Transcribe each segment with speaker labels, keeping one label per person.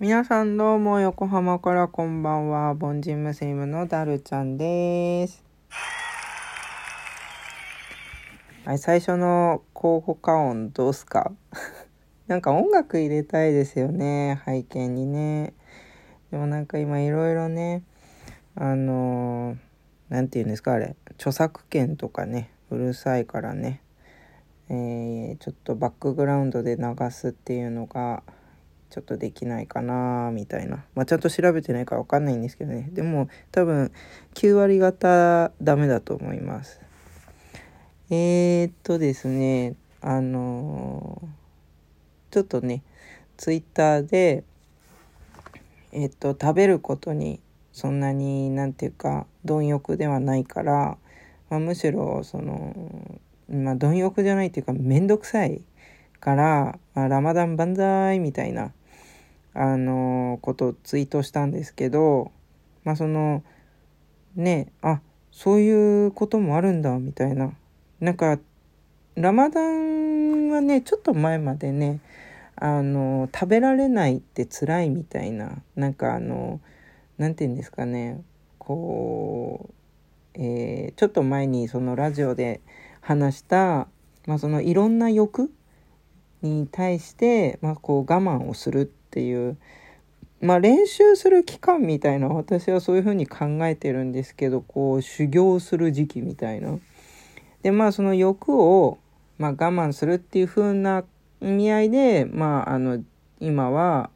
Speaker 1: 皆さんどうも横浜からこんばんは。凡人ムスリムのダルちゃんです。はい、最初の候補歌音どうすか？なんか音楽入れたいですよね。背景にね。でもなんか今いろいろね、あのー、なんて言うんですかあれ。著作権とかね、うるさいからね。えー、ちょっとバックグラウンドで流すっていうのがちょっとできないかなみたいな、まあ、ちゃんと調べてないから分かんないんですけどね。でも多分9割方ダメだと思います。えー、っとですねあのー、ちょっとねツイッターでえ、っと食べることにそんなになんていうか貪欲ではないから、まあ、むしろそのまあ貪欲じゃないっていうかめんどくさいから、まあ、ラマダン万歳みたいなあのことをツイートしたんですけどまあそのねあそういうこともあるんだみたいな。なんかラマダンはねちょっと前までねあの食べられないって辛いみたいな。なんかあのなんて言うんですかね。こう、えー、ちょっと前にそのラジオで話した、まあ、そのいろんな欲に対して、まあ、こう我慢をするっていう、まあ、練習する期間みたいな私はそういうふうに考えてるんですけどこう修行する時期みたいな。でまあその欲を、まあ、我慢するっていう風な意味合いで、まあ、あの今は、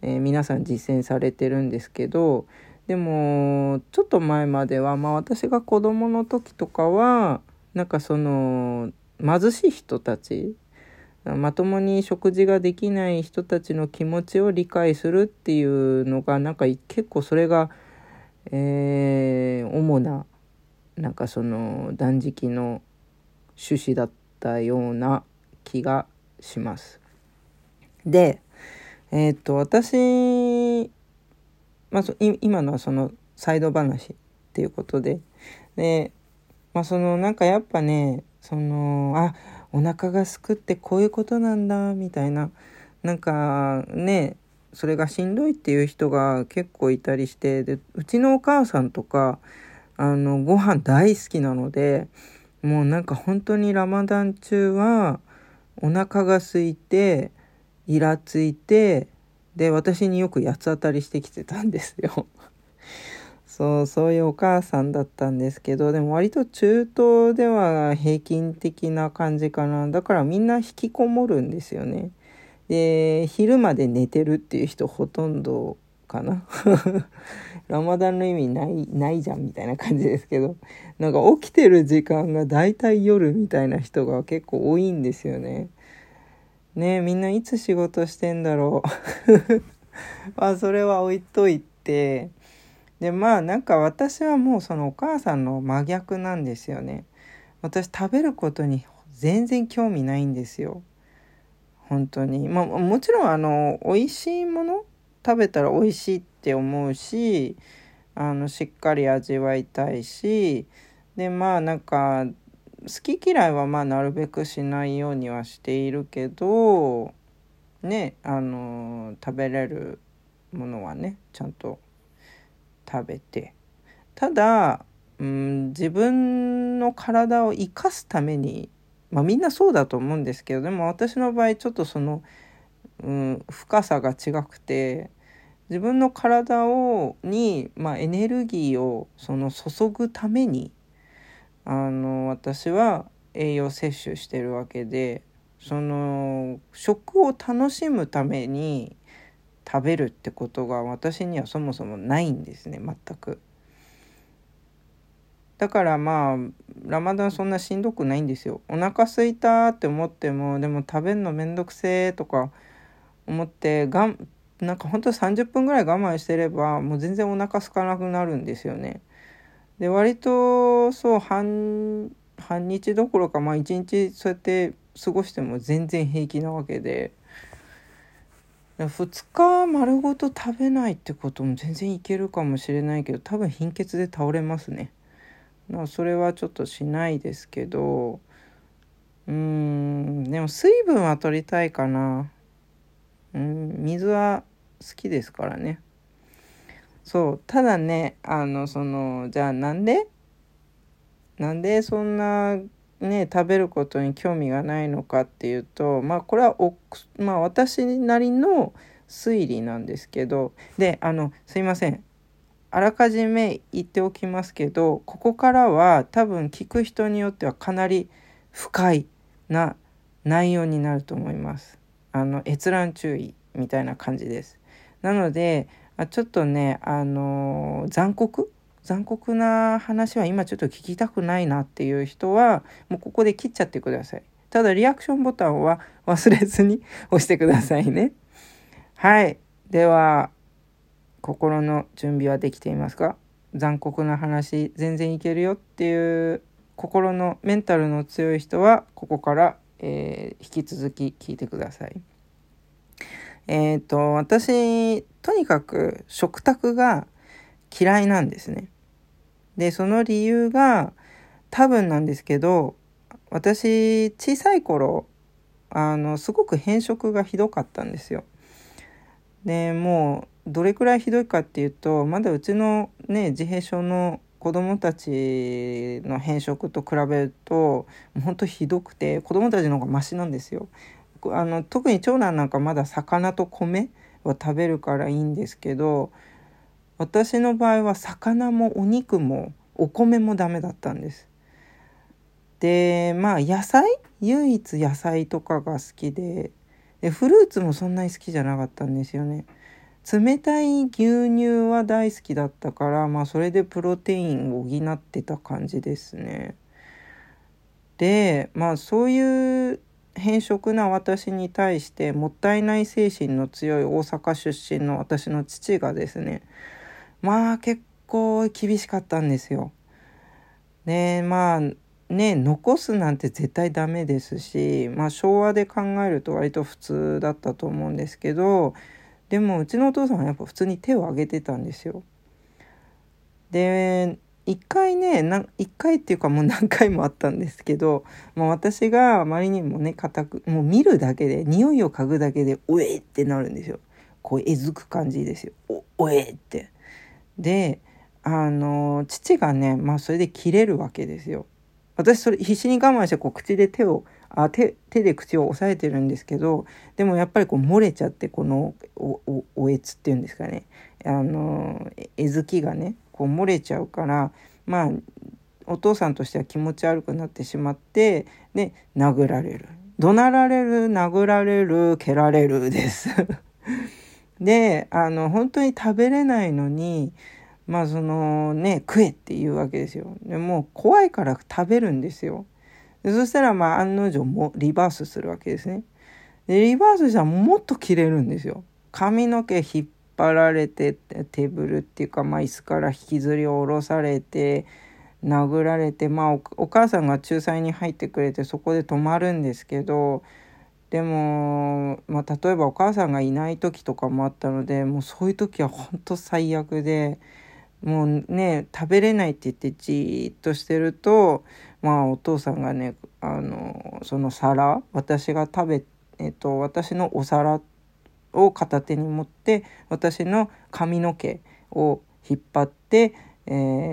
Speaker 1: えー、皆さん実践されてるんですけどでもちょっと前までは、まあ、私が子供の時とかはなんかその貧しい人たちまともに食事ができない人たちの気持ちを理解するっていうのがなんか結構それが、えー、主ななんかその断食の趣旨だったような気がします。でえー、っと私、まあ、今のはそのサイド話っていうことででまあそのなんかやっぱねそのあお腹がすくってこういうことなんだみたいななんかねそれがしんどいっていう人が結構いたりしてでうちのお母さんとかあのご飯大好きなのでもうなんか本当にラマダン中はお腹が空いてイラついてで私によく八つ当たりしてきてたんですよ。そうそういうお母さんだったんですけどでも割と中東では平均的な感じかな。だからみんな引きこもるんですよね。で昼まで寝てるっていう人ほとんどかな。ラマダンの意味ないないじゃんみたいな感じですけど。なんか起きてる時間がだいたい夜みたいな人が結構多いんですよね。ねみんないつ仕事してんだろう。まあそれは置いといて。でまあなんか私はもうそのお母さんの真逆なんですよね。私食べることに全然興味ないんですよ。本当に。まあもちろんあの美味しいもの食べたら美味しいって思うしあのしっかり味わいたいしでまあなんか好き嫌いはまあなるべくしないようにはしているけどねあの食べれるものはねちゃんと食べて。ただ、うん、自分の体を生かすためにまあみんなそうだと思うんですけどでも私の場合ちょっとその、うん、深さが違くて自分の体をに、まあ、エネルギーをその注ぐためにあの私は栄養摂取してるわけでその食を楽しむために食べるってことが私にはそもそもないんですね全く。だからまあラマダンそんなしんどくないんですよ。お腹すいたって思ってもでも食べるのめんどくせえとか思ってがんなんかほんと30分ぐらい我慢してればもう全然お腹空かなくなるんですよね。で割とそう半半日どころかまあ一日そうやって過ごしても全然平気なわけで。2日丸ごと食べないってことも全然いけるかもしれないけど多分貧血で倒れますね。だからそれはちょっとしないですけどうーんでも水分は取りたいかな。うん水は好きですからねそうただねあのそのじゃあなんで？なんでそんなね食べることに興味がないのかっていうとまあこれはお、まあ、私なりの推理なんですけどであのすいませんあらかじめ言っておきますけどここからは多分聞く人によってはかなり深いな内容になると思います。あの閲覧注意みたいな感じです。なのでちょっとねあの残酷残酷な話は今ちょっと聞きたくないなっていう人はもうここで切っちゃってください。ただリアクションボタンは忘れずに押してくださいね。はい。では心の準備はできていますか？残酷な話全然いけるよっていう心のメンタルの強い人はここから、えー、引き続き聞いてください。えっ、ー、と私とにかく食卓が嫌いなんですね。でその理由が多分なんですけど私小さい頃あのすごく偏食がひどかったんですよ。でもうどれくらいひどいかっていうとまだうちのね自閉症の子供たちの偏食と比べると本当ひどくて子供たちの方がマシなんですよ。あの特に長男なんかまだ魚と米は食べるからいいんですけど私の場合は魚もお肉もお米もダメだったんです。でまあ野菜？唯一野菜とかが好きででフルーツもそんなに好きじゃなかったんですよね。冷たい牛乳は大好きだったからまあそれでプロテインを補ってた感じですね。でまあそういう偏食な私に対してもったいない精神の強い大阪出身の私の父がですねまあ結構厳しかったんですよ。でまあね残すなんて絶対ダメですしまあ昭和で考えると割と普通だったと思うんですけどでもうちのお父さんはやっぱ普通に手を挙げてたんですよ。で一回ね一回っていうかもう何回もあったんですけど、まあ、私があまりにもね固くもう見るだけで匂いを嗅ぐだけで「おえ!」ってなるんですよ。こうえずく感じですよ。おおえって。であの父がねまあそれで切れるわけですよ。私それ必死に我慢してこう口で手をあ手手で口を押さえてるんですけどでもやっぱりこう漏れちゃってこのおおおえつっていうんですかね。あのえずきがねこう漏れちゃうからまあお父さんとしては気持ち悪くなってしまってで殴られる。怒鳴られる殴られる蹴られるです。であの本当に食べれないのにまあそのね食えって言うわけですよ。でもう怖いから食べるんですよ。でそしたらまあ案の定もリバースするわけですね。でリバースしたらもっと切れるんですよ。髪の毛引っ張られてテーブルっていうか、まあ、椅子から引きずり下ろされて殴られてまあお母さんが仲裁に入ってくれてそこで止まるんですけどでも、まあ、例えばお母さんがいない時とかもあったのでもうそういう時は本当最悪でもうね食べれないって言ってじーっとしてるとまあお父さんがねあのその皿私が食べえっと私のお皿を片手に持って私の髪の毛を引っ張って、え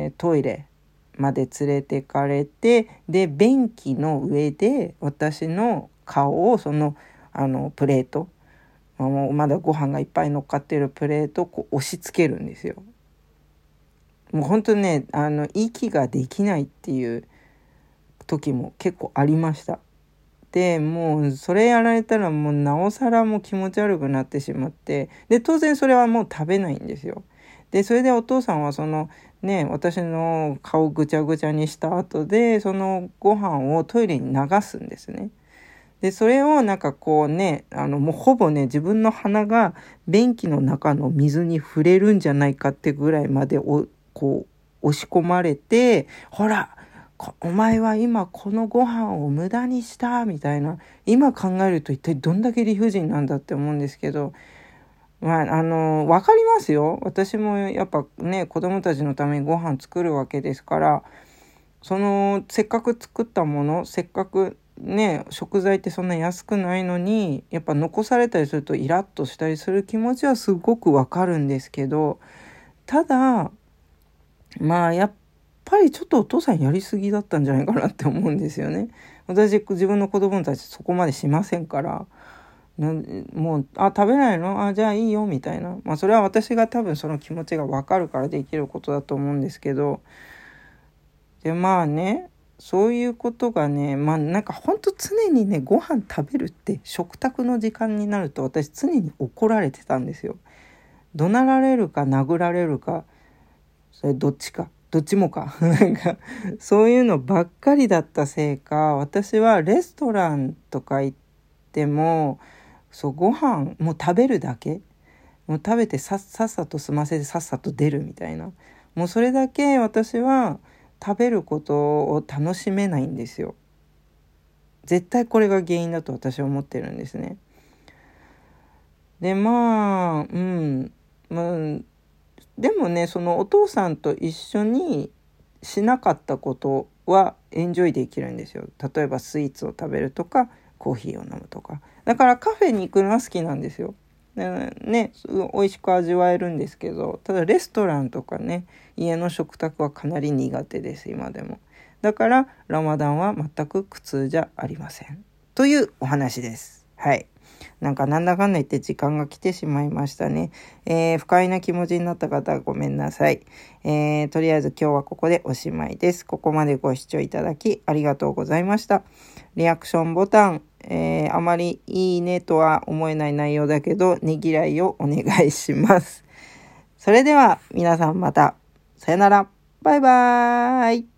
Speaker 1: ー、トイレまで連れてかれてで便器の上で私の顔をそのあのプレートもうまだご飯がいっぱい乗っかってるプレートをこう押し付けるんですよ。もう本当ねあの息ができないっていう時も結構ありました。でもうそれやられたらもうなおさらもう気持ち悪くなってしまってで当然それはもう食べないんですよ。でそれでお父さんはそのね私の顔ぐちゃぐちゃにした後でそのご飯をトイレに流すんですね。でそれをなんかこうねあのもうほぼね自分の鼻が便器の中の水に触れるんじゃないかってぐらいまでおこう押し込まれてほらお前は今このご飯を無駄にしたみたいな今考えると一体どんだけ理不尽なんだって思うんですけどまああの分かりますよ。私もやっぱね子供たちのためにご飯作るわけですからそのせっかく作ったものせっかくね食材ってそんな安くないのにやっぱ残されたりするとイラッとしたりする気持ちはすごくわかるんですけどただまあやっぱりちょっとお父さんやりすぎだったんじゃないかなって思うんですよね。私自分の子供たちそこまでしませんから。もう「あ食べないの？あじゃあいいよ」みたいな。まあそれは私が多分その気持ちが分かるからできることだと思うんですけど。でまあねそういうことがねまあなんかほんと常にねご飯食べるって食卓の時間になると私常に怒られてたんですよ。怒鳴られるか殴られるかそれどっちかどっちもか。なんかそういうのばっかりだったせいか私はレストランとか行ってもそうご飯もう食べるだけ。もう食べてさっさと済ませてさっさと出るみたいな。もうそれだけ私は食べることを楽しめないんですよ。絶対これが原因だと私は思ってるんですね。でまあうんまあでもねそのお父さんと一緒にしなかったことはエンジョイできるんですよ。例えばスイーツを食べるとかコーヒーを飲むとか。だからカフェに行くのは好きなんですよ。ね、美味しく味わえるんですけど、ただレストランとかね、家の食卓はかなり苦手です、今でも。だからラマダンは全く苦痛じゃありません。というお話です。はい。なんかなんだかんだ言って時間が来てしまいましたね。えー、不快な気持ちになった方はごめんなさい。えー、とりあえず今日はここでおしまいです。ここまでご視聴いただきありがとうございました。リアクションボタン、えー、あまりいいねとは思えない内容だけど、ねぎらいをお願いします。それでは皆さんまた。さよなら。バイバーイ。